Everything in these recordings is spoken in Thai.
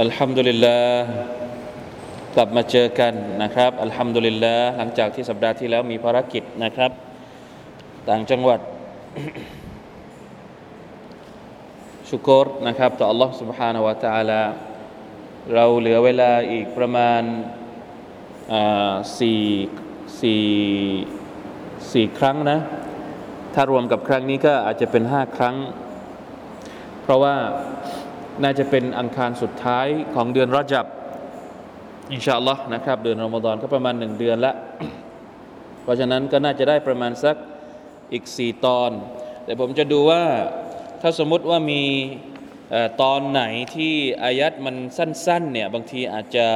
อัลฮัมดุลิลลาห์กลับมาเจอกันนะครับ อัลฮัมดุลิลลาห์หลังจากที่สัปดาห์ที่แล้วมีภารกิจนะครับ ต่างจังหวัด ชุกรนะครับ ต่อ Allah سبحانه และ تعالى เราเหลือเวลาอีกประมาณสี่สี่สี่ครั้งนะ ถ้ารวมกับครั้งนี้ก็อาจจะเป็นห้าครั้ง เพราะว่า น่าจะเป็นอังคารสุดท้ายของเดือนรอจับอินชาอัลลอฮ์นะครับ เดือนรอมฎอนก็ประมาณหนึ่งเดือนละ เพราะฉะนั้นก็น่าจะได้ประมาณสักอีกสี่ตอน แต่ผมจะดูว่าถ้าสมมุติว่ามีตอนไหนที่อายัตมันสั้นๆเนี่ยบางทีอาจจะ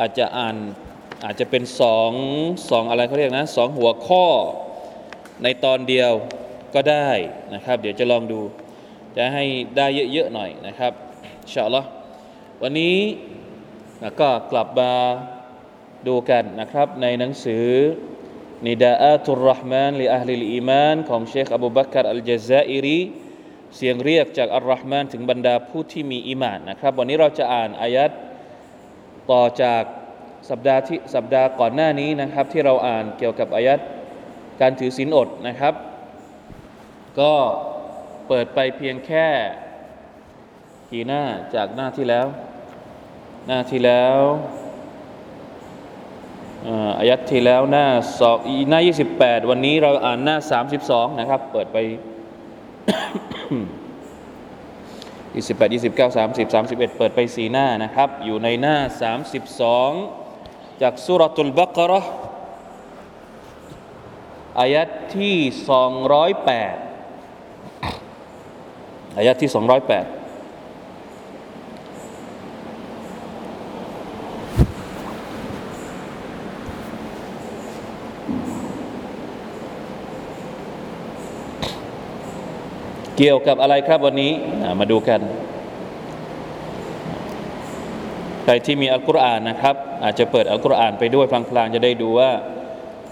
อาจจะอ่านอาจจะเป็นสองสองอะไรเขาเรียกนะสองหัวข้อในตอนเดียวก็ได้นะครับ เดี๋ยวจะลองดู จะให้ได้เยอะๆหน่อยนะครับอินชาอัลลอฮ์วันนี้ก็กลับมาดูกันนะครับ ในหนังสือنداءات الرحمن لأهل الإيمانของเชคอบูบักรอัลจาซาอิรีเสียงเรียกจากอัลรห์มานถึงบรรดาผู้ที่มีอีมานนะครับ วันนี้เราจะอ่านอายัดต่อจากสัปดาห์ที่สัปดาห์ก่อนหน้านี้นะครับ ที่เราอ่านเกี่ยวกับอายัดการถือศีลอดนะครับ ก็ เปิดไปเพียงแค่กี่หน้าจากหน้าที่แล้ว หน้าที่แล้วอายัดที่แล้วหน้าสองหน้า 28 วันนี้เราอ่านหน้า 32 นะครับ เปิดไป 28 29 30 31 เปิดไปสีหน้านะครับ อยู่ในหน้า 32 จากสุรตุลบักรออายัดที่ 208 อายะที่ 208เกี่ยวกับอะไรครับวันนี้มาดูกัน ใครที่มีอัลกุรอานนะครับ อาจจะเปิดอัลกุรอานไปด้วยพลางๆ จะได้ดูว่า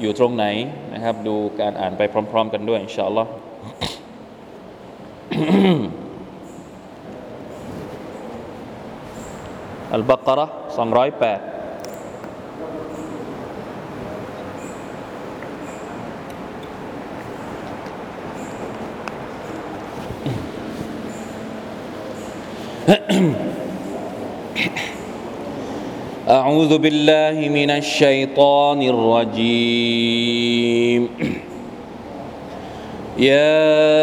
อยู่ตรงไหนนะครับ ดูการอ่านไปพร้อม ๆ กันด้วย อินชาอัลลอฮ์ البقرة 208 أعوذ بالله من الشيطان الرجيم يا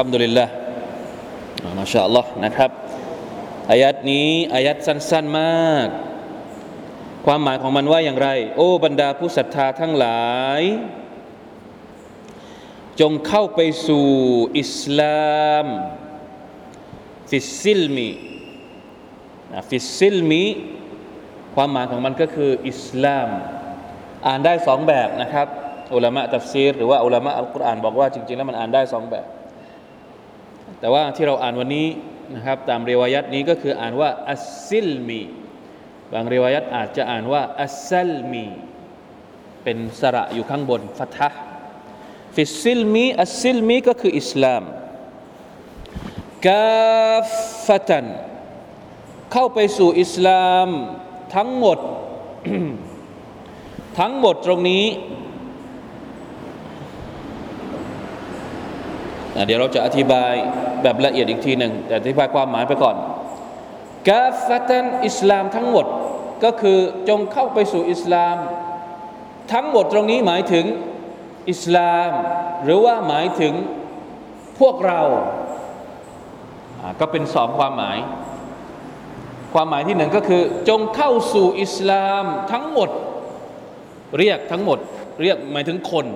ฮัมดุลิลละมาชาอัลลอฮ์นะครับอายัดนี้อายัดสั้น ๆมาก ความหมายของมันว่าอย่างไร โอ้บรรดาผู้ศรัทธาทั้งหลาย จงเข้าไปสู่อิสลามفي السلم في السلمความหมายของมันก็คืออิสลาม อ่านได้สองแบบนะครับ อุลามะตัฟซีรหรือว่าอุลามะอัลกุรอานบอกว่าจริง ๆ แล้วมันอ่านได้สองแบบ แต่ว่าที่เราอ่านวันนี้นะครับตามเรวายัตนี้ก็คืออ่านว่าالسلم บางเรวายัตอาจจะอ่านว่าالسلم เป็นสระอยู่ข้างบนฟัทะฟิสซิลมีอัสซิลมีก็คืออิสลามกาฟตันเข้าไปสู่อิสลามทั้งหมด ทั้งหมดตรงนี้ เดี๋ยวเราจะอธิบายแบบละเอียดอีกทีหนึ่งแต่อธิบายความหมายไปก่อนกาฟตันอิสลามทั้งหมดก็คือจงเข้าไปสู่อิสลาม ทั้งหมดตรงนี้หมายถึงอิสลาม หรือว่าหมายถึงพวกเรา ก็เป็นสองความหมาย ความหมายที่หนึ่งก็คือ จงเข้าสู่อิสลามทั้งหมด เรียกทั้งหมด เรียกหมายถึงคน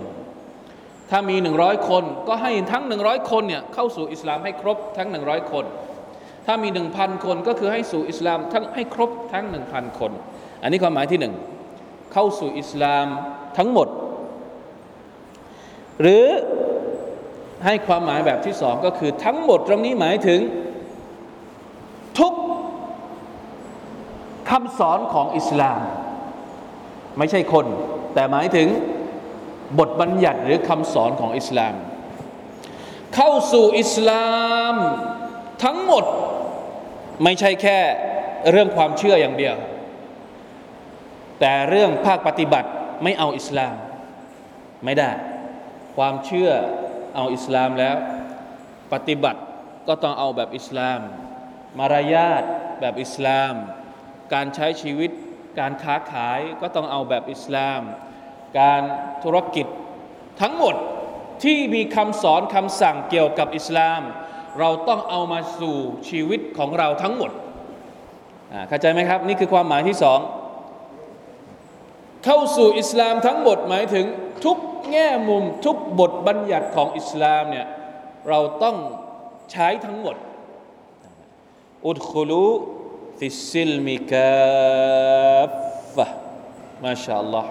ถ้ามีหนึ่งร้อยคนก็ให้ทั้งหนึ่งร้อยคนเนี่ยเข้าสู่อิสลามให้ครบทั้งหนึ่งร้อยคน ถ้ามีหนึ่งพันคนก็คือให้สู่อิสลามทั้งให้ครบทั้งหนึ่งพันคน อันนี้ความหมายที่หนึ่งเข้าสู่อิสลามทั้งหมด หรือให้ความหมายแบบที่สองก็คือทั้งหมดตรงนี้หมายถึงทุกคำสอนของอิสลาม ไม่ใช่คน แต่หมายถึง บทบัญญัติหรือคำสอนของอิสลาม เข้าสู่อิสลามทั้งหมดไม่ใช่แค่เรื่องความเชื่ออย่างเดียว แต่เรื่องภาคปฏิบัติไม่เอาอิสลาม ไม่ได้ ความเชื่อเอาอิสลามแล้ว ปฏิบัติก็ต้องเอาแบบอิสลาม มารยาทแบบอิสลาม การใช้ชีวิต การค้าขายก็ต้องเอาแบบอิสลาม การธุรกิจทั้งหมดที่มีคำสอนคำสั่งเกี่ยวกับอิสลาม เราต้องเอามาสู่ชีวิตของเราทั้งหมดเข้าใจไหมครับ นี่คือความหมายที่สองเข้าสู่อิสลามทั้งหมดหมายถึงทุกแง่มุมทุกบทบัญญัติของอิสลามเนี่ยเราต้องใช้ทั้งหมด ادخلوا في السلم كาฟะมาชาอัลลอฮ์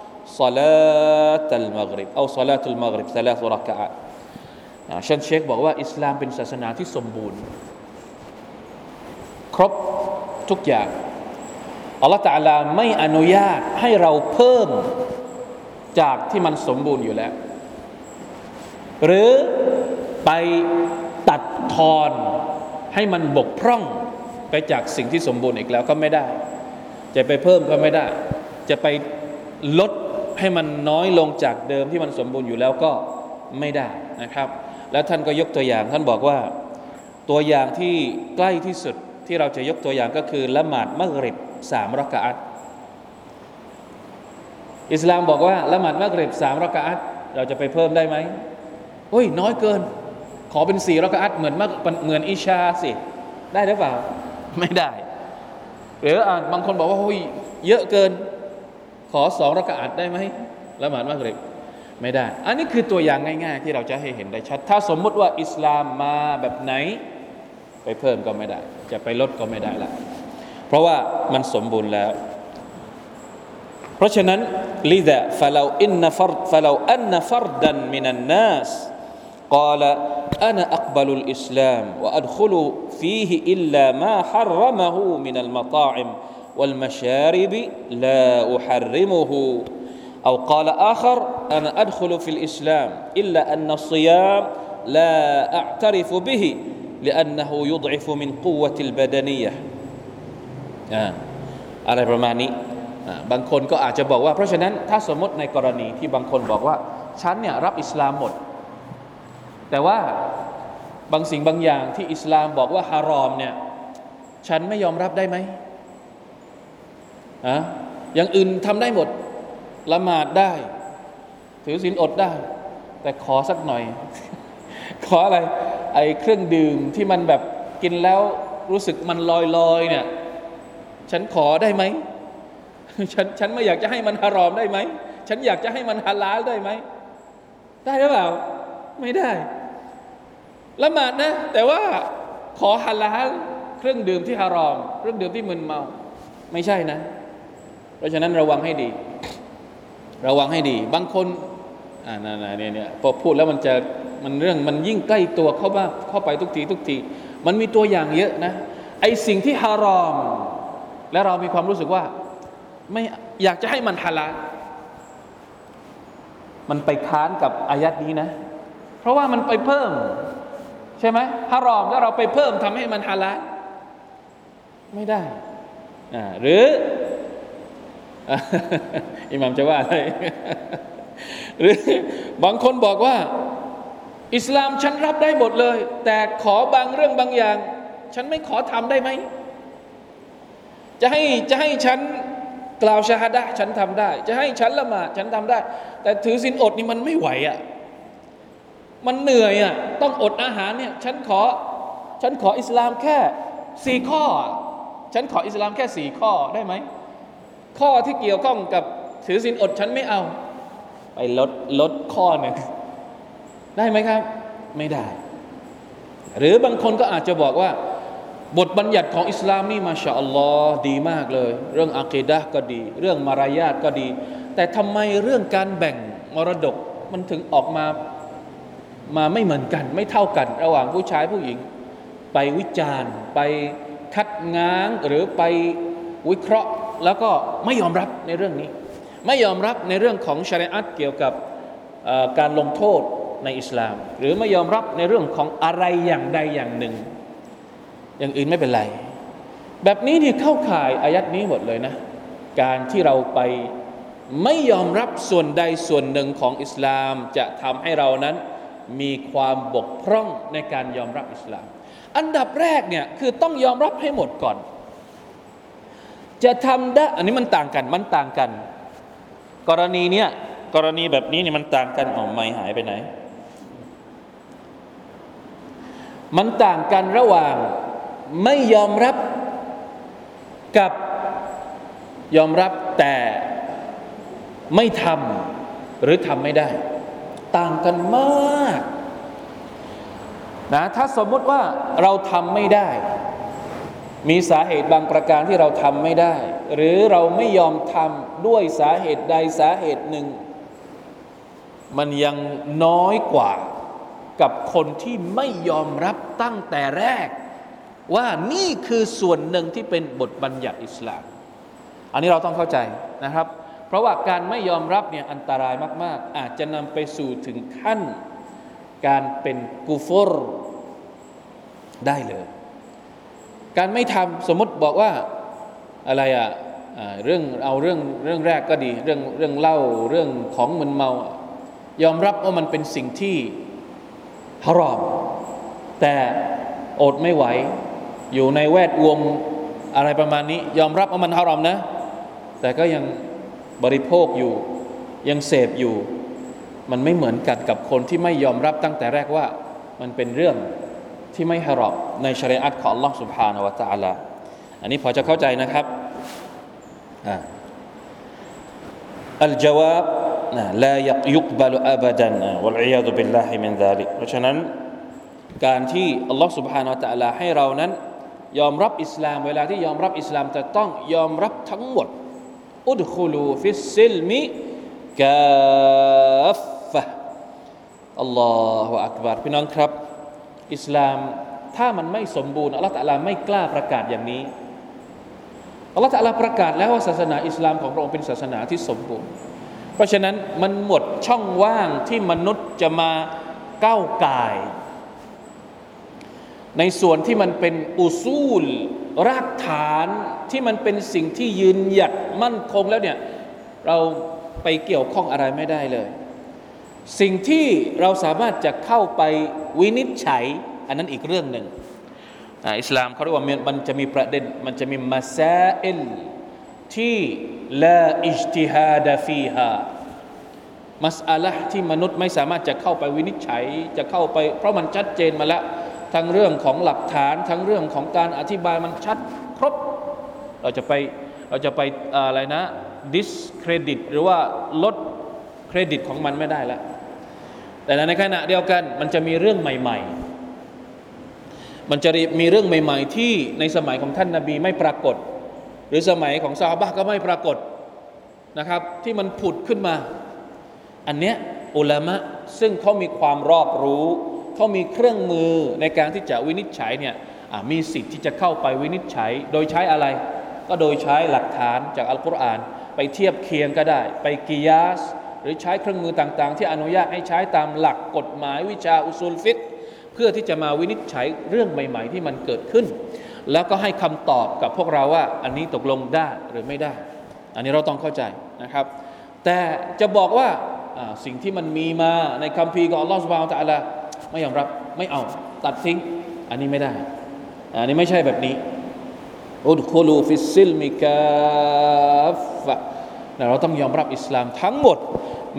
ศลาตัลมักริบเอาศลาตัลมักริบสลาตุรักะชันเชคบอกว่าอิสลามเป็นศาสนาที่สมบูรณ์ ครบทุกอย่างอัลลอฮฺตาลาไม่อนุญาตให้เราเพิ่มจากที่มันสมบูรณ์อยู่แล้ว หรือไปตัดทอนให้มันบกพร่องไปจากสิ่งที่สมบูรณ์อีกแล้วก็ไม่ได้ จะไปเพิ่มก็ไม่ได้ จะไปลด ให้มันน้อยลงจากเดิมที่มันสมบูรณ์อยู่แล้วก็ไม่ได้นะครับ แล้วท่านก็ยกตัวอย่าง ท่านบอกว่าตัวอย่างที่ใกล้ที่สุดที่เราจะยกตัวอย่างก็คือละหมาดมักริบสามรักอัตอิสลามบอกว่าละหมาดมักริบสามรักอัตเราจะไปเพิ่มได้ไหมโอ้ยน้อยเกิน ขอเป็นสี่รักอัตเหมือนมักเหมือนอิชาสิได้หรือเปล่า ไม่ได้ หรืออ่าบางคนบอกว่าโอ้ยเยอะเกิน ขอสองรักอัตได้ไหมละหมาดมักริบไม่ได้ อันนี้คือตัวอย่างง่ายๆ ที่เราจะให้เห็นได้ชัด ถ้าสมมุติว่าอิสลามมาแบบไหน ไปเพิ่มก็ไม่ได้ จะไปลดก็ไม่ได้ละเพราะว่ามันสมบูรณ์แล้ว เพราะฉะนั้นลิดะฟะลาอินนฟรฟะลาอันนฟรดันมินันนัส قال أنا أقبل الإسلام وأدخل فيه إلا ما حرمه من المطاعم والمشارب لا أحرمه أو قال آخر أنا أدخل في الإسلام إلا أن الصيام لا أعترف به لأنه يضعف من قوة البدنية อะไรประมาณนี้บางคนก็อาจจะบอกว่า เพราะฉะนั้นถ้าสมมติในกรณีที่บางคนบอกว่า ฉันเนี่ยรับอิสลามหมด แต่ว่าบางสิ่งบางอย่างที่อิสลามบอกว่าฮารอมเนี่ยฉันไม่ยอมรับได้ไหม อะอย่างอื่นทำได้หมด ละหมาดได้ ถือศีลอดได้ แต่ขอสักหน่อย ขออะไร ไอ้เครื่องดื่มที่มันแบบกินแล้วรู้สึกมันลอยลอยเนี่ย ฉันขอได้ไหมฉันฉันไม่อยากจะให้มันฮารอมได้ไหม ฉันอยากจะให้มันฮาลาลได้ไหม ได้หรือเปล่า ไม่ได้ ละหมาดนะ แต่ว่าขอฮาลาลเครื่องดื่มที่ฮารอม เครื่องดื่มที่มึนเมา ไม่ใช่นะ เพราะฉะนั้นระวังให้ดี ระวังให้ดี บางคนอ่าเนี่ยเนี่ยพอพูดแล้วมันจะมันเรื่องมันยิ่งใกล้ตัวเข้าบ้าเข้าไปทุกทีทุกที มันมีตัวอย่างเยอะนะไอสิ่งที่ฮารอม และเรามีความรู้สึกว่าไม่อยากจะให้มันฮาลาลมันไปค้านกับอายัดนี้นะ เพราะว่ามันไปเพิ่ม ใช่ไหมฮารอมแล้วเราไปเพิ่มทำให้มันฮาลาลไม่ได้อ่าหรือ อิหมัมจะว่าอะไรหรือบางคนบอกว่า อิสลามฉันรับได้หมดเลย แต่ขอบางเรื่องบางอย่าง ฉันไม่ขอทำได้ไหม จะให้จะให้ฉันกล่าวชาฮดะฉันทำได้ จะให้ฉันละหมาดฉันทำได้ แต่ถือสินอดนี่มันไม่ไหวอะ่ะมันเหนื่อยอะ่ะต้องอดอาหารเนี่ยฉันขอ ฉันขออิสลามแค่สี่ข้อ ฉันขออิสลามแค่สี่ข้อได้ไหม ข้อที่เกี่ยวข้องกับถือสินอดฉันไม่เอา ไปลดลดข้อหนึ่งได้ไหมครับ ไม่ได้ หรือบางคนก็อาจจะบอกว่า บทบัญญัติของอิสลามนี่มาชาอัลลอฮ์ดีมากเลย เรื่องอักีดะก็ดี เรื่องมารยาทก็ดี แต่ทำไมเรื่องการแบ่งมรดกมันถึงออกมามาไม่เหมือนกัน ไม่เท่ากัน ระหว่างผู้ชายผู้หญิง ไปวิจารณ์ ไปคัดง้างหรือไปวิเคราะห์ แล้วก็ไม่ยอมรับในเรื่องนี้ ไม่ยอมรับในเรื่องของชริอัตเกี่ยวกับการลงโทษในอิสลาม หรือไม่ยอมรับในเรื่องของอะไรอย่างใดอย่างหนึ่ง อย่างอื่นไม่เป็นไร แบบนี้นี่เข้าข่ายอายัดนี้หมดเลยนะ การที่เราไปไม่ยอมรับส่วนใดส่วนหนึ่งของอิสลามจะทำให้เรานั้นมีความบกพร่องในการยอมรับอิสลาม อันดับแรกเนี่ยคือต้องยอมรับให้หมดก่อน จะทำได้อันนี้มันต่างกันมันต่างกัน กรณีเนี้ยกรณีแบบนี้เนี่ยมันต่างกันออไม่หายไปไหน มันต่างกันระหว่างไม่ยอมรับกับยอมรับแต่ไม่ทำหรือทำไม่ได้ ต่างกันมากนะถ้าสมมติว่าเราทำไม่ได้ มีสาเหตุบางประการที่เราทำไม่ได้ หรือเราไม่ยอมทำด้วยสาเหตุใดสาเหตุหนึ่ง มันยังน้อยกว่ากับคนที่ไม่ยอมรับตั้งแต่แรก ว่านี่คือส่วนหนึ่งที่เป็นบทบัญญัติอิสลาม อันนี้เราต้องเข้าใจนะครับ เพราะว่าการไม่ยอมรับเนี่ยอันตรายมาก ๆ อาจจะนำไปสู่ถึงขั้น การเป็นกูฟอร์ได้เลย การไม่ทำสมมติบอกว่าอะไรอะ่ะเรื่องเอาเรื่องเรื่องแรกก็ดี เรื่องเรื่องเล่าเรื่องของมันเมา ยอมรับว่ามันเป็นสิ่งที่ฮารอม แต่อดไม่ไหว อยู่ในแวดวงอะไรประมาณนี้ ยอมรับว่ามันฮารอมนะ แต่ก็ยังบริโภคอยู่ยังเสพอยู่ มันไม่เหมือนกันกับคนที่ไม่ยอมรับตั้งแต่แรกว่ามันเป็นเรื่อง ที่ไม่ฮารอบในชริอัตของ Allah سبحانه และ تعالى อันนี้พอจะเข้าใจนะครับอัลจาวาบนะลายุกบาลอับดันวัลอียาดุบิลลาฮิมินดาลิเพราะฉะนั้นการที่ Allah سبحانه และ تعالى ให้เรานั้น ยอมรับอิสลาม เวลาที่ยอมรับอิสลามจะต้องยอมรับทั้งหมด อุดคุลูฟิสซิลมิกาฟฟะอัลลอฮฺอักบารพี่น้องครับ อิสลามถ้ามันไม่สมบูรณ์อัลลอฮฺ تعالى ไม่กล้าประกาศอย่างนี้อัลลอฮฺ تعالى ประกาศแล้วว่าศาสนาอิสลามของพระองค์เป็นศาสนาที่สมบูรณ์ เพราะฉะนั้นมันหมดช่องว่างที่มนุษย์จะมาก้าวกาย ในส่วนที่มันเป็นอุซูล รากฐานที่มันเป็นสิ่งที่ยืนหยัดมั่นคงแล้วเนี่ยเราไปเกี่ยวข้องอะไรไม่ได้เลย สิ่งที่เราสามารถจะเข้าไปวินิจฉัย อันนั้นอีกเรื่องหนึ่งอิสลามเขาเรียกว่ามันจะมีประเด็นมันจะมีมาซาอิลที่ละอิจติฮาดฟีฮามัสอาละที่มนุษย์ไม่สามารถจะเข้าไปวินิจฉัยจะเข้าไป เพราะมันชัดเจนมาแล้วทั้งเรื่องของหลักฐานทั้งเรื่องของการอธิบายมันชัดครบ เราจะไปเราจะไปอะไรนะดิสเครดิตหรือว่าลด เครดิตของมันไม่ได้แล้วแต่ในขณะเดียวกันมันจะมีเรื่องใหม่ ๆ มันจะมีเรื่องใหม่ ๆ ที่ในสมัยของท่านนาบีไม่ปรากฏ หรือสมัยของซาบะก็ไม่ปรากฏนะครับ ที่มันผุดขึ้นมา อันเนี้ยอุลามะซึ่งเขามีความรอบรู้เขามีเครื่องมือในการที่จะวินิจฉัยเนี่ยมีสิทธิ์ที่จะเข้าไปวินิจฉัย โดยใช้อะไร ก็โดยใช้หลักฐานจากอัลกุรอาน ไปเทียบเคียงก็ได้ ไปกิยาส หรือใช้เครื่องมือต่างๆ ที่อนุญาตให้ใช้ตามหลักกฎหมายวิชาอุซูลฟิกเพื่อที่จะมาวินิจฉัยเรื่องใหม่ ๆ ที่มันเกิดขึ้น แล้วก็ให้คำตอบกับพวกเราว่าอันนี้ตกลงได้หรือไม่ได้ อันนี้เราต้องเข้าใจนะครับ แต่จะบอกว่าสิ่งที่มันมีมาในคัมภีร์ของอัลลอฮฺ سبحانه وتعالى ไม่ยอมรับไม่เอาตัดทิ้ง อันนี้ไม่ได้ อันนี้ไม่ใช่แบบนี้ادخلوا في السلم كافة เราต้องยอมรับอิสลามทั้งหมด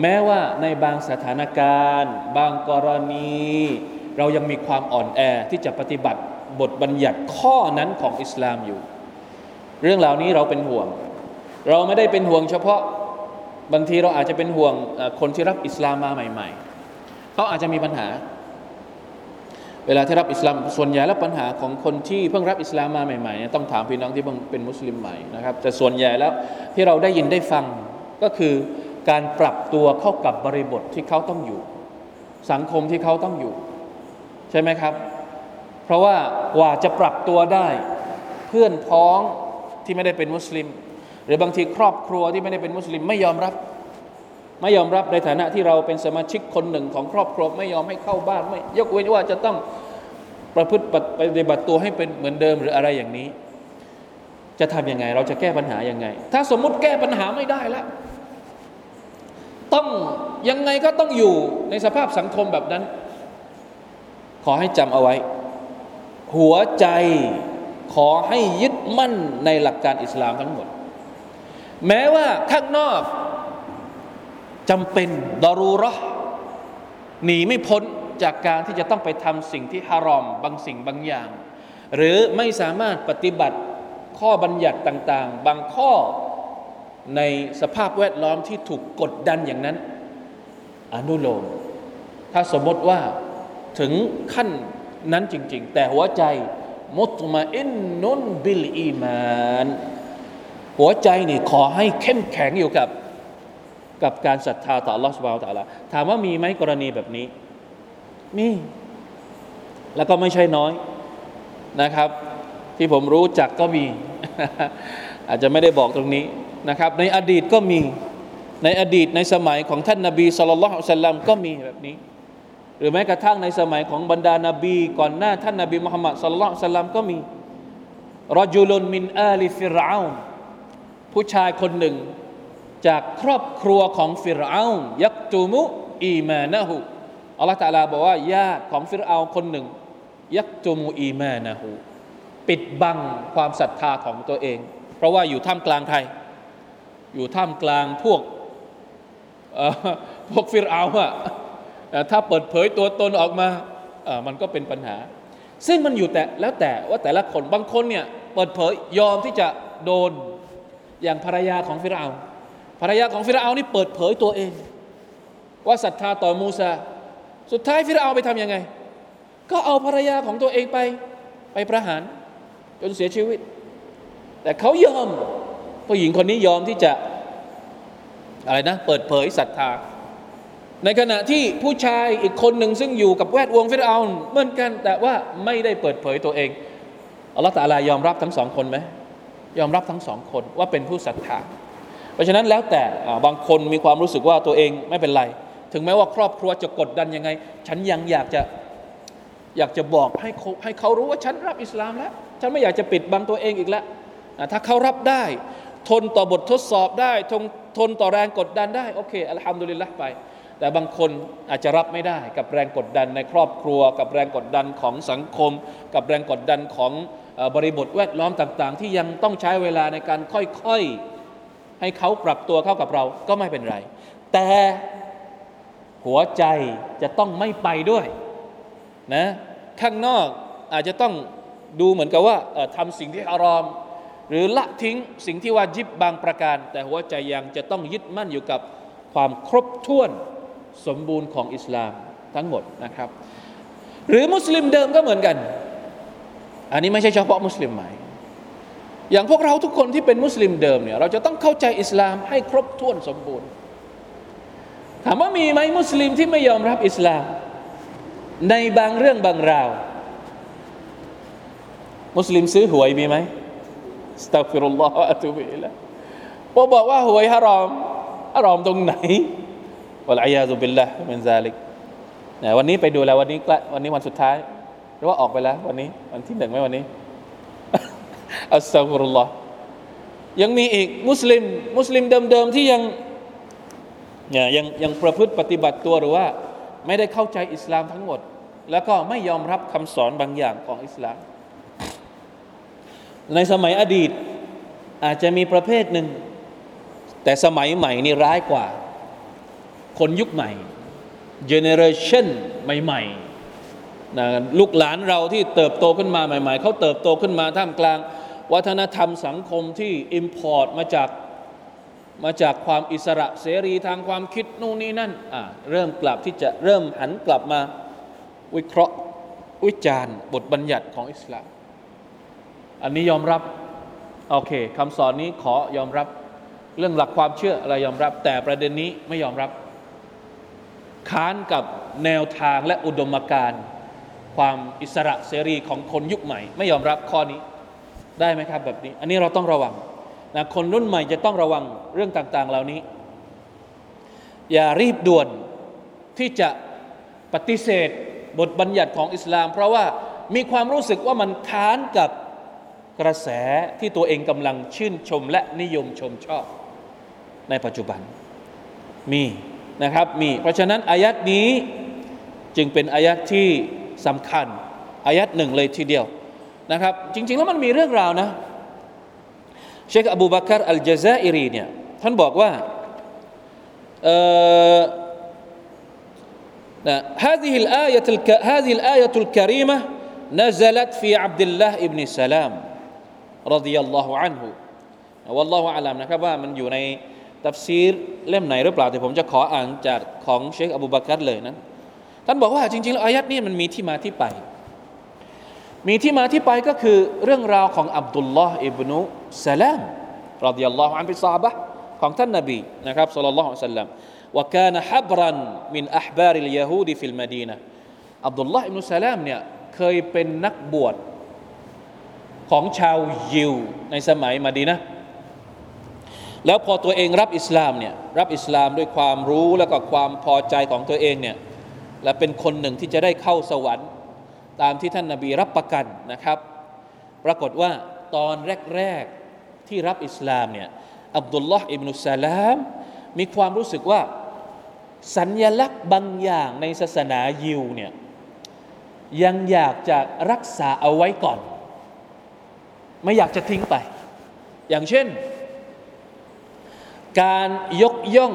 แม้ว่าในบางสถานการณ์ บางกรณี เรายังมีความอ่อนแอที่จะปฏิบัติบทบัญญัติข้อนั้นของอิสลามอยู่ เรื่องเหล่านี้เราเป็นห่วง เราไม่ได้เป็นห่วงเฉพาะบางทีเราอาจจะเป็นห่วงคนที่รับอิสลามมาใหม่ๆเขาอาจจะมีปัญหา เวลาที่รับอิสลามส่วนใหญ่แล้วปัญหาของคนที่เพิ่งรับอิสลามมาใหม่ๆต้องถามพี่น้องที่เพิ่งเป็นมุสลิมใหม่นะครับแต่ส่วนใหญ่แล้วที่เราได้ยินได้ฟังก็คือ การปรับตัวเข้ากับบริบทที่เขาต้องอยู่ สังคมที่เขาต้องอยู่ ใช่ไหมครับ เพราะว่ากว่าจะปรับตัวได้เพื่อนพ้องที่ไม่ได้เป็นมุสลิม หรือบางทีครอบครัวที่ไม่ได้เป็นมุสลิมไม่ยอมรับ ไม่ยอมรับในฐานะที่เราเป็นสมาชิกคนหนึ่งของครอบครัวไม่ยอมให้เข้าบ้านไม่ยกเว้นว่าจะต้องประพฤติปฏิบัติตัวให้เป็นเหมือนเดิมหรืออะไรอย่างนี้ จะทำยังไง เราจะแก้ปัญหายังไง ถ้าสมมุติแก้ปัญหาไม่ได้แล้ว ต้องยังไงก็ต้องอยู่ในสภาพสังคมแบบนั้น ขอให้จำเอาไว้ หัวใจขอให้ยึดมั่นในหลักการอิสลามทั้งหมด แม้ว่าข้างนอกจำเป็นดารูรอหนีไม่พ้นจากการที่จะต้องไปทำสิ่งที่ฮารอมบางสิ่งบางอย่าง หรือไม่สามารถปฏิบัติข้อบัญญัติต่าง ๆ บางข้อ ในสภาพแวดล้อมที่ถูกกดดันอย่างนั้น อนุโลม ถ้าสมมติว่าถึงขั้นนั้นจริง ๆ แต่หัวใจมุตมาอินนุนบิลอีมาน หัวใจนี่ขอให้เข้มแข็งอยู่กับกับการศรัทธาต่อลอสบา Subhanahu ถามว่ามีไหมกรณีแบบนี้ มี แล้วก็ไม่ใช่น้อยนะครับ ที่ผมรู้จักก็มี อาจจะไม่ได้บอกตรงนี้ นะครับในอดีตก็มีในอดีตในสมัยของท่านนาบีสุลต่านสัลลัมก็มีแบบนี้ หรือแม้กระทั่งในสมัยของบรรดานาบี ก่อนหน้าท่านนาบีมุฮัมมัดสุลลัลสัลลัมก็มีรจุลนมินอาลีฟิรอาลผู้ชายคนหนึ่ง จากครอบครัวของฟิรอายักตูมุอีมานะฮูอัลลอฮฺตาลาบอกว่าญาติของฟิรอาคนหนึ่ง ยักตูมุอีมานะฮูปิดบังความศรัทธาของตัวเอง เพราะว่าอยู่ท่ามกลางใคร อยู่ท่ามกลางพวกพวกฟิรเอาอะถ้าเปิดเผยตัวตนออกมามันก็เป็นปัญหา ซึ่งมันอยู่แต่แล้วแต่ว่าแต่ละคนบางคนเนี่ยเปิดเผยยอมที่จะโดนอย่างภรรยาของฟิรเอาภรรยาของฟิรเอานี่เปิดเผยตัวเอง ว่าศรัทธาต่อมูซาสุดท้ายฟิรเอาไปทำยังไง ก็เอาภรรยาของตัวเองไปไปประหารจนเสียชีวิต แต่เขายอม ผู้หญิงคนนี้ยอมที่จะอะไรนะ เปิดเผยศรัทธา ในขณะที่ผู้ชายอีกคนหนึ่งซึ่งอยู่กับแวดวงฟิรเอาเหมือนกัน แต่ว่าไม่ได้เปิดเผยตัวเองอัลลอฮฺตาลายอมรับทั้งสองคนไหมยอมรับทั้งสองคนว่าเป็นผู้ศรัทธา เพราะฉะนั้นแล้วแต่บางคนมีความรู้สึกว่าตัวเองไม่เป็นไร ถึงแม้ว่าครอบครัวจะกดดันยังไง ฉันยังอยากจะอยากจะบอกให้ให้เขารู้ว่าฉันรับอิสลามแล้ว ฉันไม่อยากจะปิดบังตัวเองอีกแล้วถ้าเขารับได้ ทนต่อบททดสอบได้ทนทนต่อแรงกดดันได้โอเคอัลฮัมดุลิลละไป แต่บางคนอาจจะรับไม่ได้ กับแรงกดดันในครอบครัว กับแรงกดดันของสังคม กับแรงกดดันของบริบทแวดล้อมต่างๆ ที่ยังต้องใช้เวลาในการค่อยๆ ให้เขาปรับตัวเข้ากับเราก็ไม่เป็นไร แต่หัวใจจะต้องไม่ไปด้วยนะข้างนอกอาจจะต้องดูเหมือนกับว่าทำสิ่งที่อารอม หรือละทิ้งสิ่งที่วาจิบบางประการ แต่หัวใจยังจะต้องยึดมั่นอยู่กับความครบถ้วนสมบูรณ์ของอิสลามทั้งหมดนะครับ หรือมุสลิมเดิมก็เหมือนกัน อันนี้ไม่ใช่เฉพาะมุสลิมใหม่อย่างพวกเราทุกคนที่เป็นมุสลิมเดิมเนี่ยเราจะต้องเข้าใจอิสลามให้ครบถ้วนสมบูรณ์ ถามว่ามีไหมมุสลิมที่ไม่ยอมรับอิสลาม ในบางเรื่องบางราว มุสลิมซื้อหวยมีไหม สตัฟิรุลลอฮฺอะตุบิละพอบอกว่าหวยฮารอมฮารอมตรงไหนวะลัยยาซุบิลละมินซาลิกนะวันนี้ไปดูแล้ววันนี้วันนี้วันสุดท้าย หรือว่าออกไปแล้ว วันนี้วันที่หนึ่งไหมวันนี้อัสซาฟุรุลลอฮ์ยังมีอีกมุสลิม มุสลิมเดิมๆที่ยังเนี่ยยังยังประพฤติปฏิบัติตัวหรือว่า ไม่ได้เข้าใจอิสลามทั้งหมด แล้วก็ไม่ยอมรับคำสอนบางอย่างของอิสลาม ในสมัยอดีตอาจจะมีประเภทหนึ่ง แต่สมัยใหม่นี่ร้ายกว่า คนยุคใหม่ generation ใหม่ๆนะลูกหลานเราที่เติบโตขึ้นมาใหม่ ๆ เขาเติบโตขึ้นมาท่ามกลาง วัฒนธรรมสังคมที่ import มาจากมาจากความอิสระเสรีทางความคิดนู่นนี่นั่นอ่าเริ่มกลับที่จะเริ่มหันกลับมาวิเคราะห์วิจารณ์บทบัญญัติของอิสลาม อันนี้ยอมรับโอเคคำสอนนี้ขอยอมรับ เรื่องหลักความเชื่ออะไรยอมรับ แต่ประเด็นนี้ไม่ยอมรับ ค้านกับแนวทางและอุดมการณ์ความอิสระเสรีของคนยุคใหม่ ไม่ยอมรับข้อนี้ได้ไหมครับแบบนี้ อันนี้เราต้องระวังนะคนรุ่นใหม่จะต้องระวังเรื่องต่าง ๆ เหล่านี้ อย่ารีบด่วนที่จะปฏิเสธบทบัญญัติของอิสลาม เพราะว่ามีความรู้สึกว่ามันค้านกับ กระแสที่ตัวเองกำลังชื่นชมและนิยมชมชอบในปัจจุบันมีนะครับมีเพราะฉะนั้นอายัดนี้จึงเป็นอายัดที่สำคัญอายัดหนึ่งเลยทีเดียวนะครับจริงๆแล้วมันมีเรื่องราวนะเชคอบูบักรอัลจาซาอิรีเนี่ยท่านบอกว่าเอ่อ هذه الآية الك... هذه الآية الكريمة نزلت في عبد الله ابن سلام รดิยัลลอฮุอันฮุวัลลอฮุอาลัมนะครับว่ามันอยู่ในตัฟซีรเล่มไหนหรือเปล่าแต่ผมจะขออ่านจากของเชคอบูบากัรเลยนะท่านบอกว่าจริงๆแล้วอายัดนี้มันมีที่มาที่ไป มีที่มาที่ไปก็คือเรื่องราวของอับดุลลอฮ์อิบนุสลามรดิยัลลอฮุอันเป็นซาบะของท่านนบีนะครับสุลลัลลอฮุอะสัลลัมว่าการฮับรันมินอัพบาริลยาฮูดีฟิลมาดีนะอับดุลลอฮ์อิบนุสลามเนี่ยเคยเป็นนักบวช ของชาวยิวในสมัยมาดีนะ แล้วพอตัวเองรับอิสลามเนี่ยรับอิสลามด้วยความรู้แล้วก็ความพอใจของตัวเองเนี่ยและเป็นคนหนึ่งที่จะได้เข้าสวรรค์ ตามที่ท่านนาบีรับประกันนะครับ ปรากฏว่าตอนแรกๆที่รับอิสลามเนี่ยอับดุลลอฮ์อิบนุสลาม มีความรู้สึกว่าสัญญลักษณ์บางอย่างในศาสนายิวเนี่ยยังอยากจะรักษาเอาไว้ก่อน ไม่อยากจะทิ้งไป อย่างเช่น การยกย่อง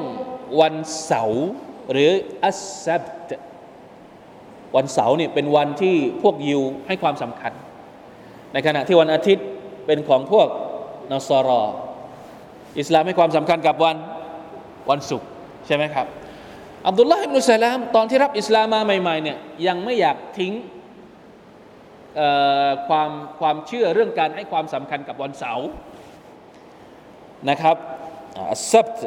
วันเสาร์หรืออัสซับตวันเสาร์เนี่ยเป็นวันที่พวกยิวให้ความสำคัญ ในขณะที่วันอาทิตย์เป็นของพวกนอสรอ อิสลามให้ความสำคัญกับวันวันศุกร์ใช่ไหมครับอับดุลลาห์อิบนุสลามตอนที่รับอิสลามมาใหม่ๆเนี่ยยังไม่อยากทิ้ง ความความเชื่อเรื่องการให้ความสำคัญกับวันเสาร์นะครับอัสซับต์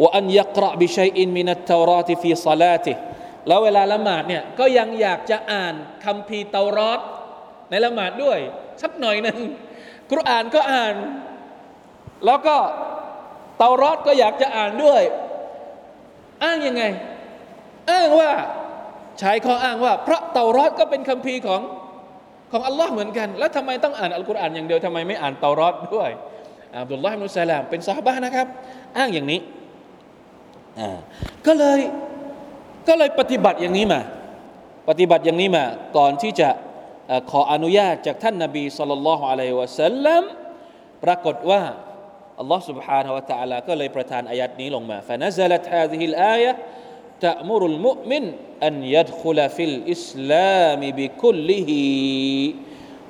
ว่าอันยักระบิชัยอินมินัตตารอติฟีซาลาติแล้วเวลาละหมาดเนี่ยก็ยังอยากจะอ่านคำพีเตารอตในละหมาดด้วย สักหน่อยหนึ่งกุรอานก็อ่าน แล้วก็เตารอตก็อยากจะอ่านด้วย อ้างยังไง อ้างว่าใช้ข้ออ้างว่า พระเตารอตก็เป็นคำพีของ ของอัลลอฮ์เหมือนกัน แล้วทำไมต้องอ่านอัลกุรอานอย่างเดียวทำไมไม่อ่านเตารอดด้วยอับดุลลาฮิมุสลามเป็นซาบะนะครับ อ้างอย่างนี้อ่าก็เลยก็เลยปฏิบัติอย่างนี้มา ปฏิบัติอย่างนี้มา ก่อนที่จะขออนุญาตจากท่านนาบีสุลต่านละฮ์อะลัยวะสัลลัมปรากฏว่าอัลลอฮ์ سبحانه และ تعالى ก็เลยประทานอายัดนี้ลงมา فنزلت هذه الآية تأمر المؤمن أن يدخل في الإسلام بكله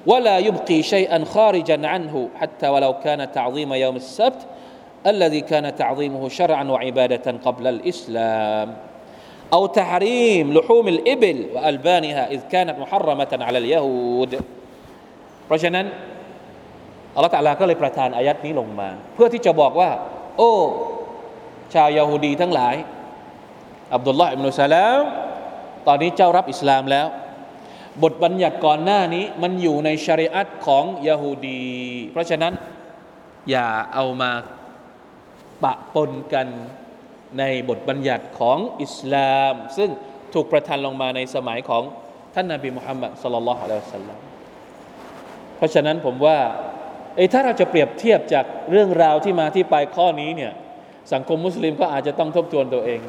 ولا يبقي شيئا خارجا عنه حتى ولو كان تعظيم يوم السبت الذي كان تعظيمه شرعا وعبادة قبل الإسلام أو تحريم لحوم الإبل وألبانها إذ كانت محرمة على اليهود เพราะฉะนั้นอัลลอฮฺตะลาก็เลยประทานอายัดนี้ลงมา เพื่อที่จะบอกว่า โอ้ ชาวยาฮูดีทั้งหลาย อับดุลลาห์อิบนุสลามตอนนี้เจ้ารับอิสลามแล้ว บทบัญญัติก่อนหน้านี้มันอยู่ในชริอัตของยาฮูดี เพราะฉะนั้นอย่าเอามาปะปนกันในบทบัญญัติของอิสลาม ซึ่งถูกประทานลงมาในสมัยของท่านนาบีมุฮัมมัดสลลัลลอฮุอะลัยฮิวสัลลัมเพราะฉะนั้นผมว่าเอ้ถ้าเราจะเปรียบเทียบจากเรื่องราวที่มาที่ไปข้อนี้เนี่ยสังคมมุสลิมก็อาจจะต้องทบทวนตัวเอง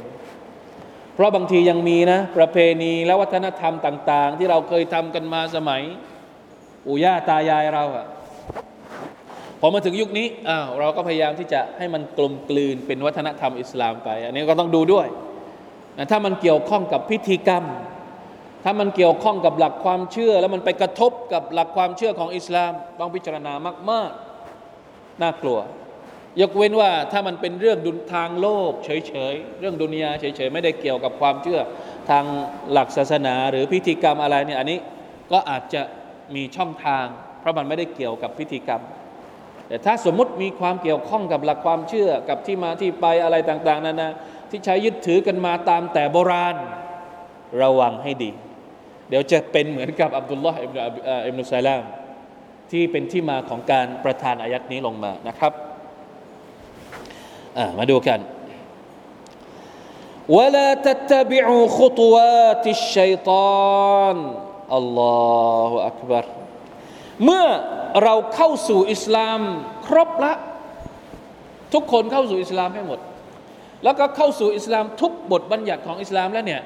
เพราะบางทียังมีนะ ประเพณีและวัฒนธรรมต่าง ๆ ที่เราเคยทำกันมาสมัยปู่ย่าตายายเราอะพอมาถึงยุคนี้อ้าวเราก็พยายามที่จะให้มันกลมกลืนเป็นวัฒนธรรมอิสลามไป อันนี้ก็ต้องดูด้วยนะถ้ามันเกี่ยวข้องกับพิธีกรรม ถ้ามันเกี่ยวข้องกับหลักความเชื่อ แล้วมันไปกระทบกับหลักความเชื่อของอิสลาม ต้องพิจารณามาก ๆ น่ากลัว ยกเว้นว่าถ้ามันเป็นเรื่องดุนทางโลกเฉยๆ เรื่องดุนยาเฉยๆ ไม่ได้เกี่ยวกับความเชื่อทางหลักศาสนาหรือพิธีกรรมอะไรเนี่ยอันนี้ก็อาจจะมีช่องทาง เพราะมันไม่ได้เกี่ยวกับพิธีกรรม แต่ถ้าสมมติมีความเกี่ยวข้องกับหลักความเชื่อกับที่มาที่ไปอะไรต่างๆนานาที่ใช้ยึดถือกันมาตามแต่โบราณระวังให้ดี เดี๋ยวจะเป็นเหมือนกับอับดุลลอฮ์อิบนุอิบนุซัลามที่เป็นที่มาของการประทานอายัดนี้ลงมานะครับมาดูกัน ولا تتبعوا خطوات الشيطان الله أكبر เมื่อเราเข้าสู่อิสลามครบละ ทุกคนเข้าสู่อิสลามให้หมด แล้วก็เข้าสู่อิสลามทุกบทบัญญัติของอิสลามแล้วเนี่ย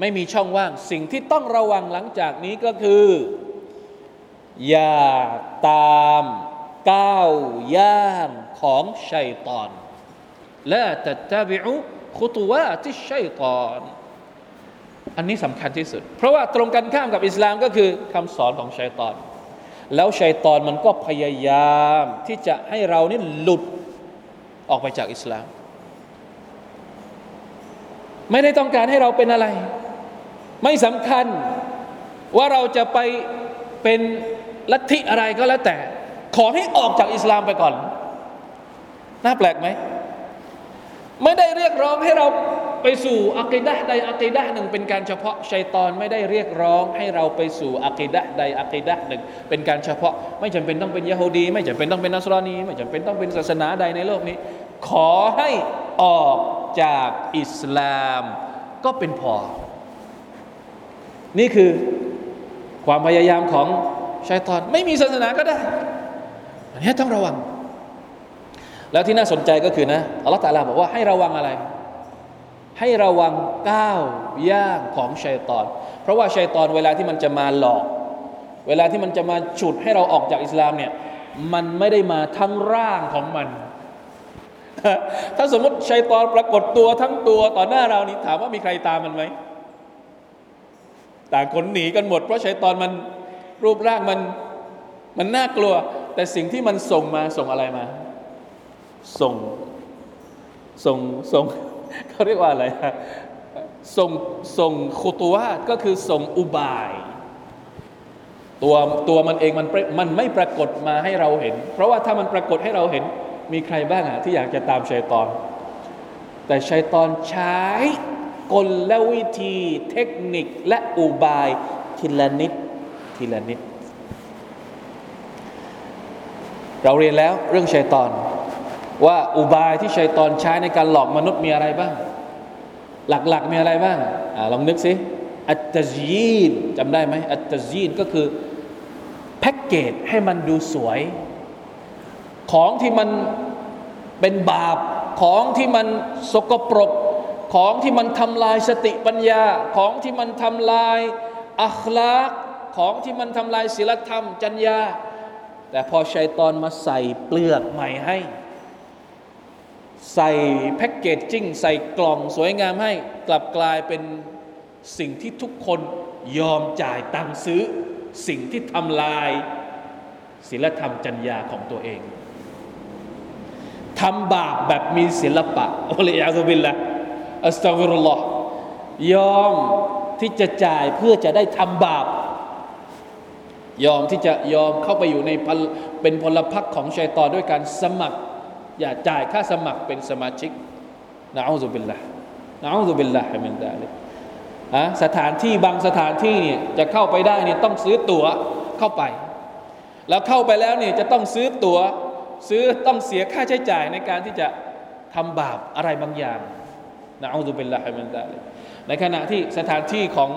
ไม่มีช่องว่าง สิ่งที่ต้องระวังหลังจากนี้ก็คือ อย่าตามก้าวย่างของชัยตอนแ ละตัตบิอุคุตวาที่ชัยตอนอันนี้สำคัญที่สุด เพราะว่าตรงกันข้ามกับอิสลามก็คือคำสอนของชัยตอน แล้วชัยตอนมันก็พยายามที่จะให้เรานี่หลุดออกไปจากอิสลาม ไม่ได้ต้องการให้เราเป็นอะไร ไม่สำคัญว่าเราจะไปเป็นลัทธิอะไรก็แล้วแต่ ขอให้ออกจากอิสลามไปก่อน น่าแปลกไหม ไม่ได้เรียกร้องให้เราไปสู่อักีดะใดอักีดะหนึ่งเป็นการเฉพาะชัยตอนไม่ได้เรียกร้องให้เราไปสู่อักีดะใดอักีดะหนึ่งเป็นการเฉพาะ ไม่จำเป็นต้องเป็นยะฮูดีไม่จำเป็นต้องเป็นนัสรอนีไม่จำเป็นต้องเป็นศาสนาใดในโลกนี้ ขอให้ออกจากอิสลามก็เป็นพอ นี่คือความพยายามของชัยตอน ไม่มีศาสนาก็ได้อันนี้ต้องระวัง แล้วที่น่าสนใจก็คือนะอัลลอฮฺตาลาบอกว่าให้ระวังอะไร ให้ระวังก้าวย่างของชัยตอน เพราะว่าชัยตอนเวลาที่มันจะมาหลอก เวลาที่มันจะมาฉุดให้เราออกจากอิสลามเนี่ยมันไม่ได้มาทั้งร่างของมัน ถ้าสมมติชัยตอนปรากฏตัวทั้งตัวต่อหน้าเรานี่ถามว่ามีใครตามมันไหมต่างคนหนีกันหมด เพราะชัยตอนมันรูปร่างมันมันน่ากลัว แต่สิ่งที่มันส่งมาส่งอะไรมา ส่งส่งส่งเขาเรียกว่าอะไรส่งส่งคุตัวก็คือส่งอุบาย ตัวตัวมันเองมันมันไม่ปรากฏมาให้เราเห็น เพราะว่าถ้ามันปรากฏให้เราเห็นมีใครบ้างอะที่อยากจะตามชัยตอน แต่ชัยตอนใช้กลและวิธีเทคนิคและอุบายทีละนิดทีละนิด เราเรียนแล้วเรื่องชัยตอน ว่าอุบายที่ชัยตอนใช้ในการหลอกมนุษย์มีอะไรบ้าง หลักๆมีอะไรบ้างอลองนึกสิอัตตจีนจำได้ไหมอัตตจีนก็คือแพ็กเกจให้มันดูสวย ของที่มันเป็นบาปของที่มันสกปรก ของที่มันทำลายสติปัญญา ของที่มันทำลายอัคลากของที่มันทำลายศีลธรรม จัญญา แต่พอชัยตอนมาใส่เปลือกใหม่ให้ ใส่แพ็กเกจจิ้งใส่กล่องสวยงามให้กลับกลายเป็นสิ่งที่ทุกคนยอมจ่ายตังซื้อ สิ่งที่ทำลายศีลธรรมจัญญาของตัวเองทำบาปแบบมีศิลปะอัลลอฮฺบิลละอัสตัฟิรุลลอฮ์ยอมที่จะจ่ายเพื่อจะได้ทำบาป ยอมที่จะยอมเข้าไปอยู่ในเป็นพลพรรคของชัยตอนด้วยการสมัคร อย่าจ่ายค่าสมัครเป็นสมาชิกนะอูซุบิลละนะอูซุบิลละมินดาลิะสถานที่บางสถานที่เนี่ยจะเข้าไปได้เนี่ยต้องซื้อตั๋วเข้าไป แล้วเข้าไปแล้วเนี่ยจะต้องซื้อตั๋วซื้อต้องเสียค่าใช้จ่ายในการที่จะทำบาปอะไรบางอย่างนะอูซุบิลละฮิมินดาลิในขณะที่สถานที่ของ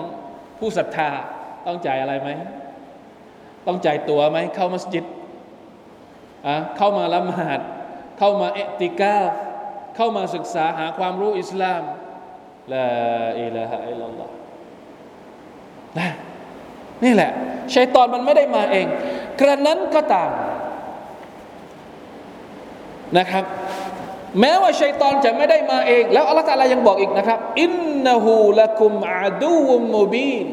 ผู้ศรัทธาต้องจ่ายอะไรไหมต้องจ่ายตั๋วไหมเข้ามัสยิดอะเข้ามาละหมาด เข้ามาเอติกาเข้ามาศึกษาหาความรู้อิสลามลาอิลาฮะอิลลัลลอฮ์นะนี่แหละชัยตอนมันไม่ได้มาเอง กระนั้นก็ตามนะครับ แม้ว่าชัยตอนจะไม่ได้มาเอง แล้วอัลลอฮฺตาลายังบอกอีกนะครับ อินนะฮูละกุมอาดูวมูบีน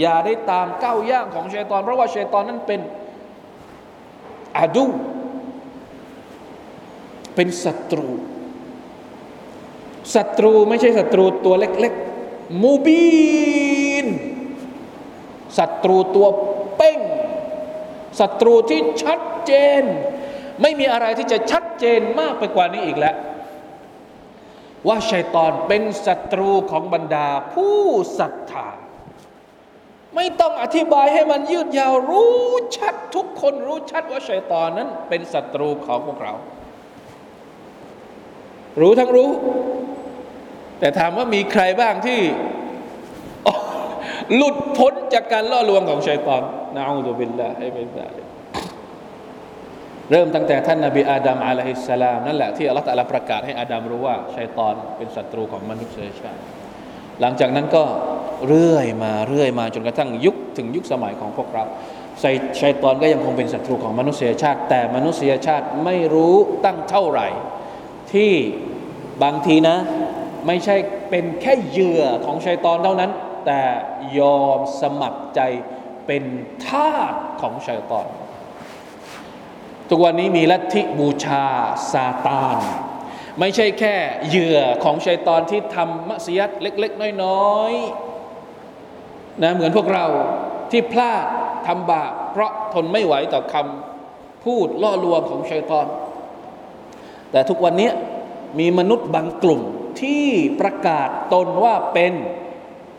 อย่าได้ตามก้าวย่างของชัยตอน เพราะว่าชัยตอนนั้นเป็นอาดู เป็นศัตรูศัตรูไม่ใช่ศัตรูตัวเล็กๆ มูบีนศัตรูตัวเป้งศัตรูที่ชัดเจน ไม่มีอะไรที่จะชัดเจนมากไปกว่านี้อีกแล้ว ว่าชัยตอนเป็นศัตรูของบรรดาผู้ศรัทธาไม่ต้องอธิบายให้มันยืดยาวรู้ชัดทุกคนรู้ชัดว่าชัยตอนนั้นเป็นศัตรูของพวกเรา รู้ทั้งรู้ แต่ถามว่ามีใครบ้างที่ หลุดพ้นจากการล่อลวงของชัยตอนนะอูดุบิลลาให้เป็นได้เริ่มตั้งแต่ท่านนาบีอาดัมอะลัยฮิสสลามนั่นแหละที่อัลลอฮฺตะลาประกาศให้อาดัมรู้ว่าชัยตอนเป็นศัตรูของมนุษยชาติ หลังจากนั้นก็เรื่อยมาเรื่อยมาจนกระทั่งยุคถึงยุคสมัยของพวกเราชัยตอนก็ยังคงเป็นศัตรูของมนุษยชาติ แต่มนุษยชาติไม่รู้ตั้งเท่าไหร่ ที่บางทีนะ ไม่ใช่เป็นแค่เหยื่อของชัยตอนเท่านั้น แต่ยอมสมัครใจเป็นทาสของชัยตอน ทุกวันนี้มีลัทธิบูชาซาตาน ไม่ใช่แค่เหยื่อของชัยตอนที่ทำมัสยิดเล็ก ๆ น้อยๆนะเหมือนพวกเราที่พลาดทำบาปเพราะทนไม่ไหวต่อคำพูดล่อลวงของชัยตอน แต่ทุกวันนี้มีมนุษย์บางกลุ่มที่ประกาศตนว่าเป็น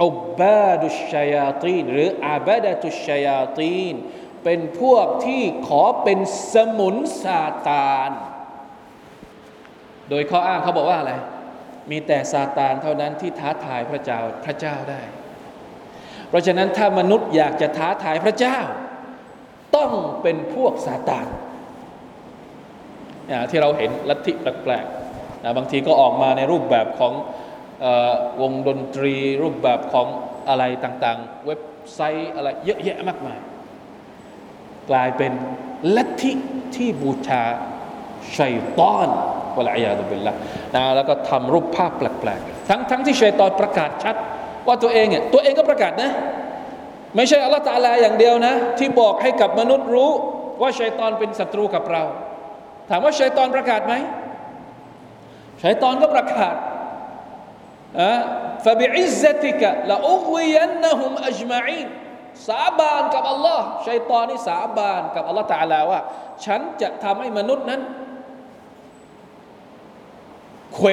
อุบาดุชยาตีนหรืออาบาดตุชยาตีนเป็นพวกที่ขอเป็นสมุนซาตาน โดยข้ออ้างเขาบอกว่าอะไร มีแต่ซาตานเท่านั้นที่ท้าทายพระเจ้าพระเจ้าได้ เพราะฉะนั้นถ้ามนุษย์อยากจะท้าทายพระเจ้า ต้องเป็นพวกซาตาน ที่เราเห็นลัทธิแปลกๆนะบางทีก็ออกมาในรูปแบบของอวงดนตรี รูปแบบของอะไรต่างๆ เว็บไซต์อะไรเยอะแยะมากมาย กลายเป็นลัทธิที่บูชาชัยตอนวะลัยาตุบิลละนะแล้วก็ทำรูปภาพแปลกๆทั้งทั้งที่ชัยตอนประกาศชัด ว่าตัวเองเนี่ยตัวเองก็ประกาศนะ ไม่ใช่อัลลอฮฺตาลาอย่างเดียวนะ ที่บอกให้กับมนุษย์รู้ว่าชัยตอนเป็นศัตรูกับเรา ถามว่าชัยตอนประกาศไหมชัยตอนก็ประกาศอะฟะบิอิซติกะละอุวิยันนะฮุมอัจมาอีนสาบานกับอัลลอฮ์ชัยตอนนี่สาบานกับอัลลอฮ์ตาลาว่า ฉันจะทำให้มนุษย์นั้นเขว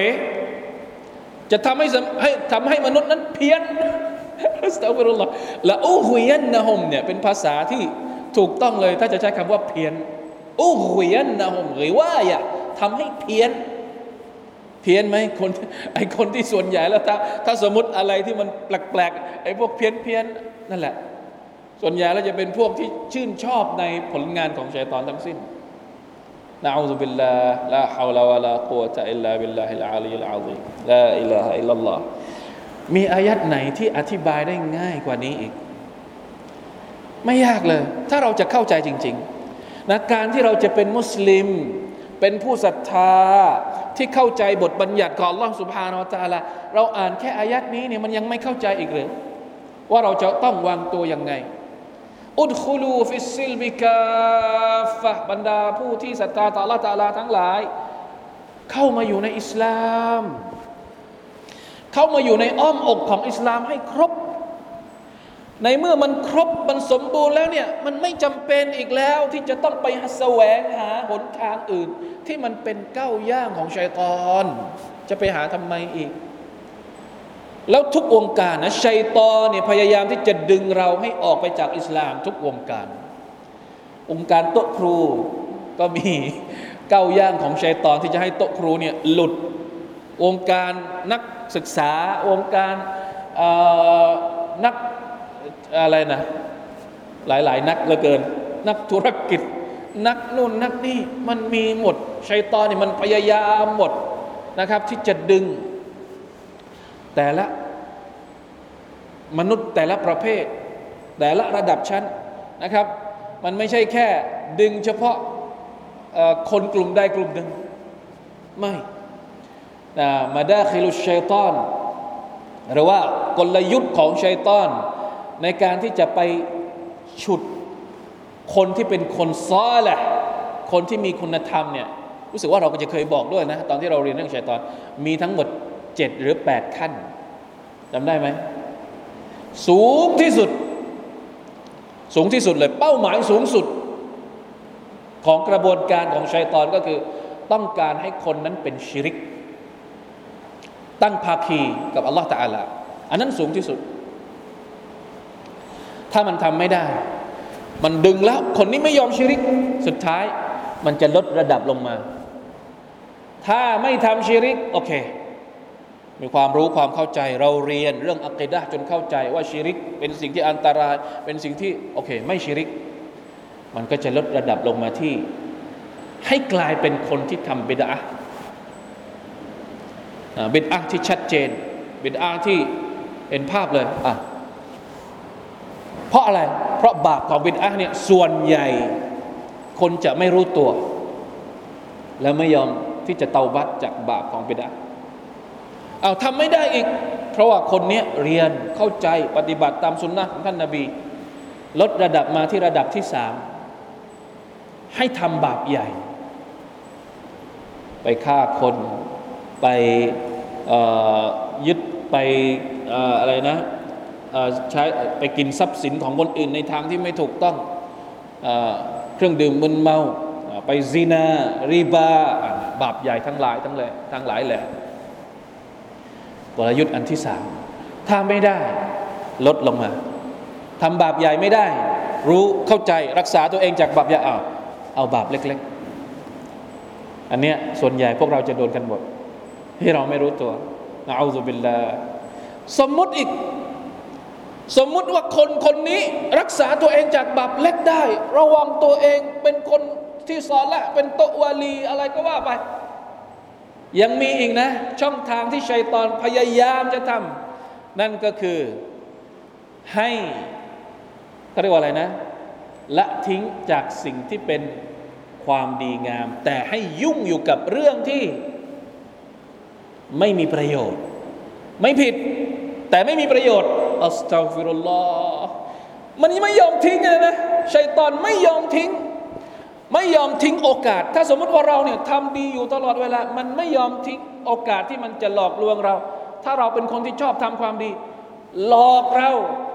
จะทำให้ให้ทำให้มนุษย์นั้นเพี้ยนอัสตัฟิรุลลอฮ์لأغوينهم เนี่ยเป็นภาษาที่ถูกต้องเลย ถ้าจะใช้คำว่าเพี้ยน أغوينهم หรือว่าอย่าทำให้เพี้ยน เพี้ยนไหมคนไอคนที่ส่วนใหญ่แล้วถ้าถ้าสมมติอะไรที่มันแปลกๆไอพวกเพี้ยนเพี้ยนนั่นแหละ ส่วนใหญ่เราจะเป็นพวกที่ชื่นชอบในผลงานของชัยตอนทั้งสิ้นنعوذ بالله لا حول ولا قوة إلا بالله العلي العظيم لا إله إلا الله มีอายัดไหนที่อธิบายได้ง่ายกว่านี้อีก ไม่ยากเลย ถ้าเราจะเข้าใจจริง ๆ นะการที่เราจะเป็นมุสลิม เป็นผู้ศรัทธาที่เข้าใจบทบัญญัติของอัลลอฮฺ سبحانه وتعالى เราอ่านแค่อายัดนี้เนี่ยมันยังไม่เข้าใจอีกหรือว่าเราจะต้องวางตัวยังไง ادخلوا في السلم كافة บรรดาผู้ที่ศรัทธาต่ออัลลอฮฺ تعالى ทั้งหลาย เข้ามาอยู่ในอิสลาม เข้ามาอยู่ในอ้อมอกของอิสลามให้ครบ ในเมื่อมันครบมันสมบูรณ์แล้วเนี่ย มันไม่จำเป็นอีกแล้วที่จะต้องไปแสวงหาหนทางอื่น ที่มันเป็นก้าวย่างของชัยตอน จะไปหาทำไมอีก แล้วทุกวงการนะชัยตอนเนี่ยพยายามที่จะดึงเราให้ออกไปจากอิสลามทุกวงการ องค์การโต๊ะครูก็มีก้าวย่างของชัยตอนที่จะให้โต๊ะครูเนี่ยหลุดวงการนักศึกษาวงการนัก อะไรนะหลายๆ นักเหลือเกิน นักธุรกิจ นักนู่นนักนี่มันมีหมดชัยตอนนี่มันพยายามหมดนะครับ ที่จะดึง แต่ละมนุษย์แต่ละประเภท แต่ละระดับชั้นนะครับ มันไม่ใช่แค่ดึงเฉพาะคนกลุ่มใดกลุ่มหนึ่ง ไม่มาดาคิลุชัยตอน หรือว่ากลยุทธ์ของชัยตอน ในการที่จะไปฉุดคนที่เป็นคนซ้อแหละ คนที่มีคุณธรรมเนี่ย รู้สึกว่าเราก็จะเคยบอกด้วยนะ ตอนที่เราเรียนเรื่องชัยตอน มีทั้งหมดเจ็ดหรือแปดขั้นจำได้ไหม สูงที่สุด สูงที่สุดเลย เป้าหมายสูงสุด ของกระบวนการของชัยตอนก็คือ ต้องการให้คนนั้นเป็นชิริก ตั้งภาคีกับอัลลอฮฺตะอาลาอันนั้นสูงที่สุด ถ้ามันทำไม่ได้ มันดึงแล้ว คนนี้ไม่ยอมชิริก สุดท้าย มันจะลดระดับลงมา ถ้าไม่ทำชิริกโอเค มีความรู้ความเข้าใจ เราเรียนเรื่องอัคดะจนเข้าใจว่าชิริก เป็นสิ่งที่อันตราย เป็นสิ่งที่โอเค ไม่ชิริก มันก็จะลดระดับลงมาที่ ให้กลายเป็นคนที่ทำบิดาบิดาที่ชัดเจนบิดาที่เห็นภาพเลยอะ เพราะอะไร เพราะบาปของบิดอะเนี่ยส่วนใหญ่คนจะไม่รู้ตัว และไม่ยอมที่จะเตาบัตจากบาปของบิดอะเอาทำไม่ได้อีก เพราะว่าคนนี้เรียนเข้าใจปฏิบัติตามสุนนะของท่านนาบี ลดระดับมาที่ระดับที่สามให้ทำบาปใหญ่ ไปฆ่าคนไปยึดไปอะไรนะ ใช้ไปกินทรัพย์สินของคนอื่นในทางที่ไม่ถูกต้องเครื่องดื่มมึนเมา ไปซีนารีบาบาปใหญ่ทั้งหลายทั้งเลยทั้งหลายแหละกลยุทธ์อันที่สามถ้าไม่ได้ลดลงมาทำบาปใหญ่ไม่ได้ รู้เข้าใจรักษาตัวเองจากบาปใหญ่เอาเอาบาปเล็ก ๆ อันเนี้ยส่วนใหญ่พวกเราจะโดนกันหมดที่เราไม่รู้ตัวนะอูซุบิลลาสมมุติอีก สมมุติว่าคนคนนี้รักษาตัวเองจากบาปเล็กได้ ระวังตัวเองเป็นคนที่สอนละเป็นโตวาลีอะไรก็ว่าไป ยังมีอีกนะ ช่องทางที่ชัยตอนพยายามจะทำนั่นก็คือให้เขาเรียกว่าอะไรนะ ละทิ้งจากสิ่งที่เป็นความดีงาม แต่ให้ยุ่งอยู่กับเรื่องที่ไม่มีประโยชน์ ไม่ผิดแต่ไม่มีประโยชน์ อัสตัฟิรุลลอฮ์มันไม่ยอมทิ้งเลยนะชัยตอนไม่ยอมทิ้ง ไม่ยอมทิ้งโอกาส ถ้าสมมติว่าเราเนี่ยทำดีอยู่ตลอดเวลา มันไม่ยอมทิ้งโอกาสที่มันจะหลอกลวงเรา ถ้าเราเป็นคนที่ชอบทำความดี หลอกเรา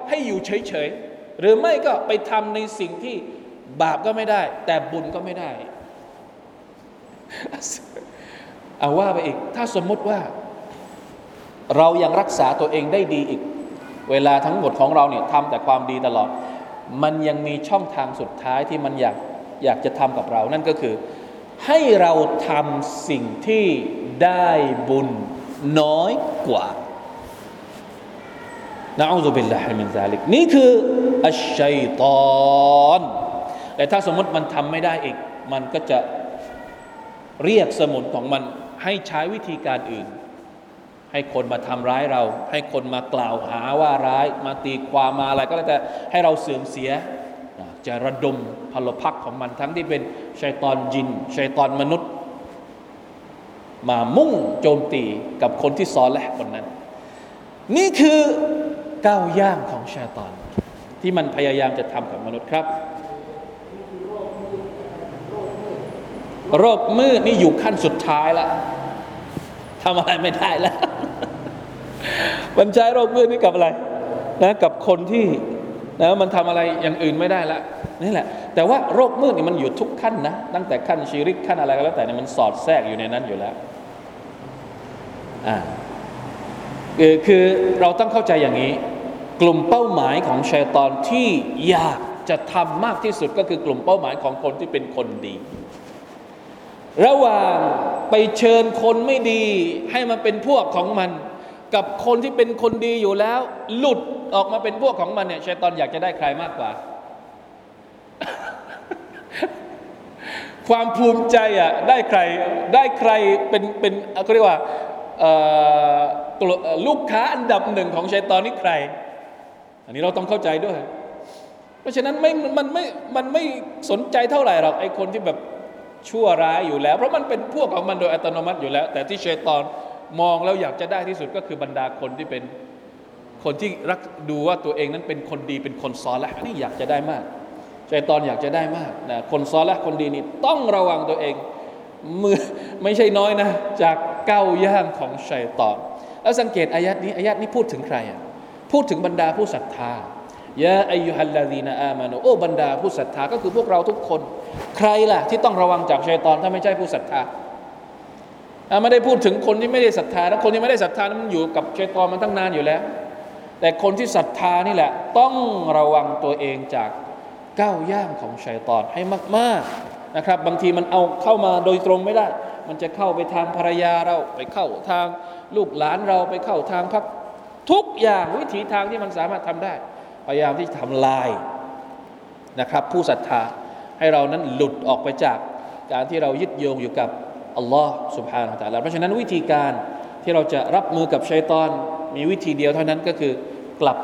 ให้อยู่เฉยๆหรือไม่ก็ไปทำในสิ่งที่บาปก็ไม่ได้ แต่บุญก็ไม่ได้เอาว่าไปอีก ถ้าสมมติว่า เรายังรักษาตัวเองได้ดีอีก เวลาทั้งหมดของเราเนี่ยทำแต่ความดีตลอด มันยังมีช่องทางสุดท้ายที่มันอยากอยากจะทำกับเรา นั่นก็คือให้เราทำสิ่งที่ได้บุญน้อยกว่านะอูซุบิลลาฮิมินซาลิกนี่คืออัชชัยตอนแต่ถ้าสมมติมันทำไม่ได้อีก มันก็จะเรียกสมุนของมันให้ใช้วิธีการอื่น ให้คนมาทำร้ายเรา ให้คนมากล่าวหาว่าร้าย มาตีความมาอะไรก็แล้วแต่ให้เราเสื่อมเสีย จะระดมพลพักของมันทั้งที่เป็นชัยตอนจินชัยตอนมนุษย์ มามุ่งโจมตีกับคนที่ซอนและคนนั้น นี่คือก้าวย่างของชาตอน ที่มันพยายามจะทำกับมนุษย์ครับโรคมืดนี่อยู่ขั้นสุดท้ายแล้วทำอะไรไม่ได้แล้ว มันใช้โรคมืดนี่กับอะไรนะกับคนที่นะมันทำอะไรอย่างอื่นไม่ได้ละนี่แหละ แต่ว่าโรคมืดนี่มันอยู่ทุกขั้นนะตั้งแต่ขั้นชีริกขั้นอะไรก็แล้วแต่เนี่ยมันสอดแทรกอยู่ในนั้นอยู่แล้วอ่าคือคือเราต้องเข้าใจอย่างนี้ กลุ่มเป้าหมายของชัยตอนที่อยากจะทำมากที่สุดก็คือกลุ่มเป้าหมายของคนที่เป็นคนดี ระหว่างไปเชิญคนไม่ดีให้มาเป็นพวกของมัน กับคนที่เป็นคนดีอยู่แล้ว หลุดออกมาเป็นพวกของมันเนี่ยชัยตอนอยากจะได้ใครมากกว่า ความภูมิใจอะได้ใครได้ใครเป็นเป็นเขาเรียกว่าลูกค้าอันดับหนึ่งของชัยตอนนี่ใคร อันนี้เราต้องเข้าใจด้วย เพราะฉะนั้นไม่มันไม่มันไม่สนใจเท่าไหร่หรอกไอ้คนที่แบบชั่วร้ายอยู่แล้ว เพราะมันเป็นพวกของมันโดยอัตโนมัติอยู่แล้ว แต่ที่ชัยตอน มองแล้วอยากจะได้ที่สุดก็คือบรรดาคนที่เป็นคนที่รักดูว่าตัวเองนั้นเป็นคนดีเป็นคนซอละนี่อยากจะได้มากชัยตอนอยากจะได้มากนะคนซอและคนดีนี่ต้องระวังตัวเองมือไม่ใช่น้อยนะ จากก้าวย่างของชัยตอน แล้วสังเกตอายัดนี้อายัดนี้พูดถึงใครอะพูดถึงบรรดาผู้ศรัทธายาอายุฮัลลาดีนาอามานุโอ้บรรดาผู้ศรัทธาก็คือพวกเราทุกคน ใครล่ะที่ต้องระวังจากชัยตอนถ้าไม่ใช่ผู้ศรัทธา ไม่ได้พูดถึงคนที่ไม่ได้ศรัทธาแล้วคนที่ไม่ได้ศรัทธานั้นมันอยู่กับชัยตอนมันตั้งนานอยู่แล้ว แต่คนที่ศรัทธานี่แหละ ต้องระวังตัวเองจากก้าวย่างของชัยตอนให้มาก ๆนะครับ บางทีมันเอาเข้ามาโดยตรงไม่ได้ มันจะเข้าไปทางภรรยาเราไปเข้าทางลูกหลานเราไปเข้าทางพักทุกอย่างวิถีทางที่มันสามารถทำได้ พยายามที่จะทำลายนะครับ ผู้ศรัทธาให้เรานั้นหลุดออกไปจากการที่เรายึดโยงอยู่กับ อัลลอฮ์สุบฮานาอัลลอฮ์เพราะฉะนั้นวิธีการที่เราจะรับมือกับชัยตอน มีวิธีเดียวเท่านั้นก็คือกลับไป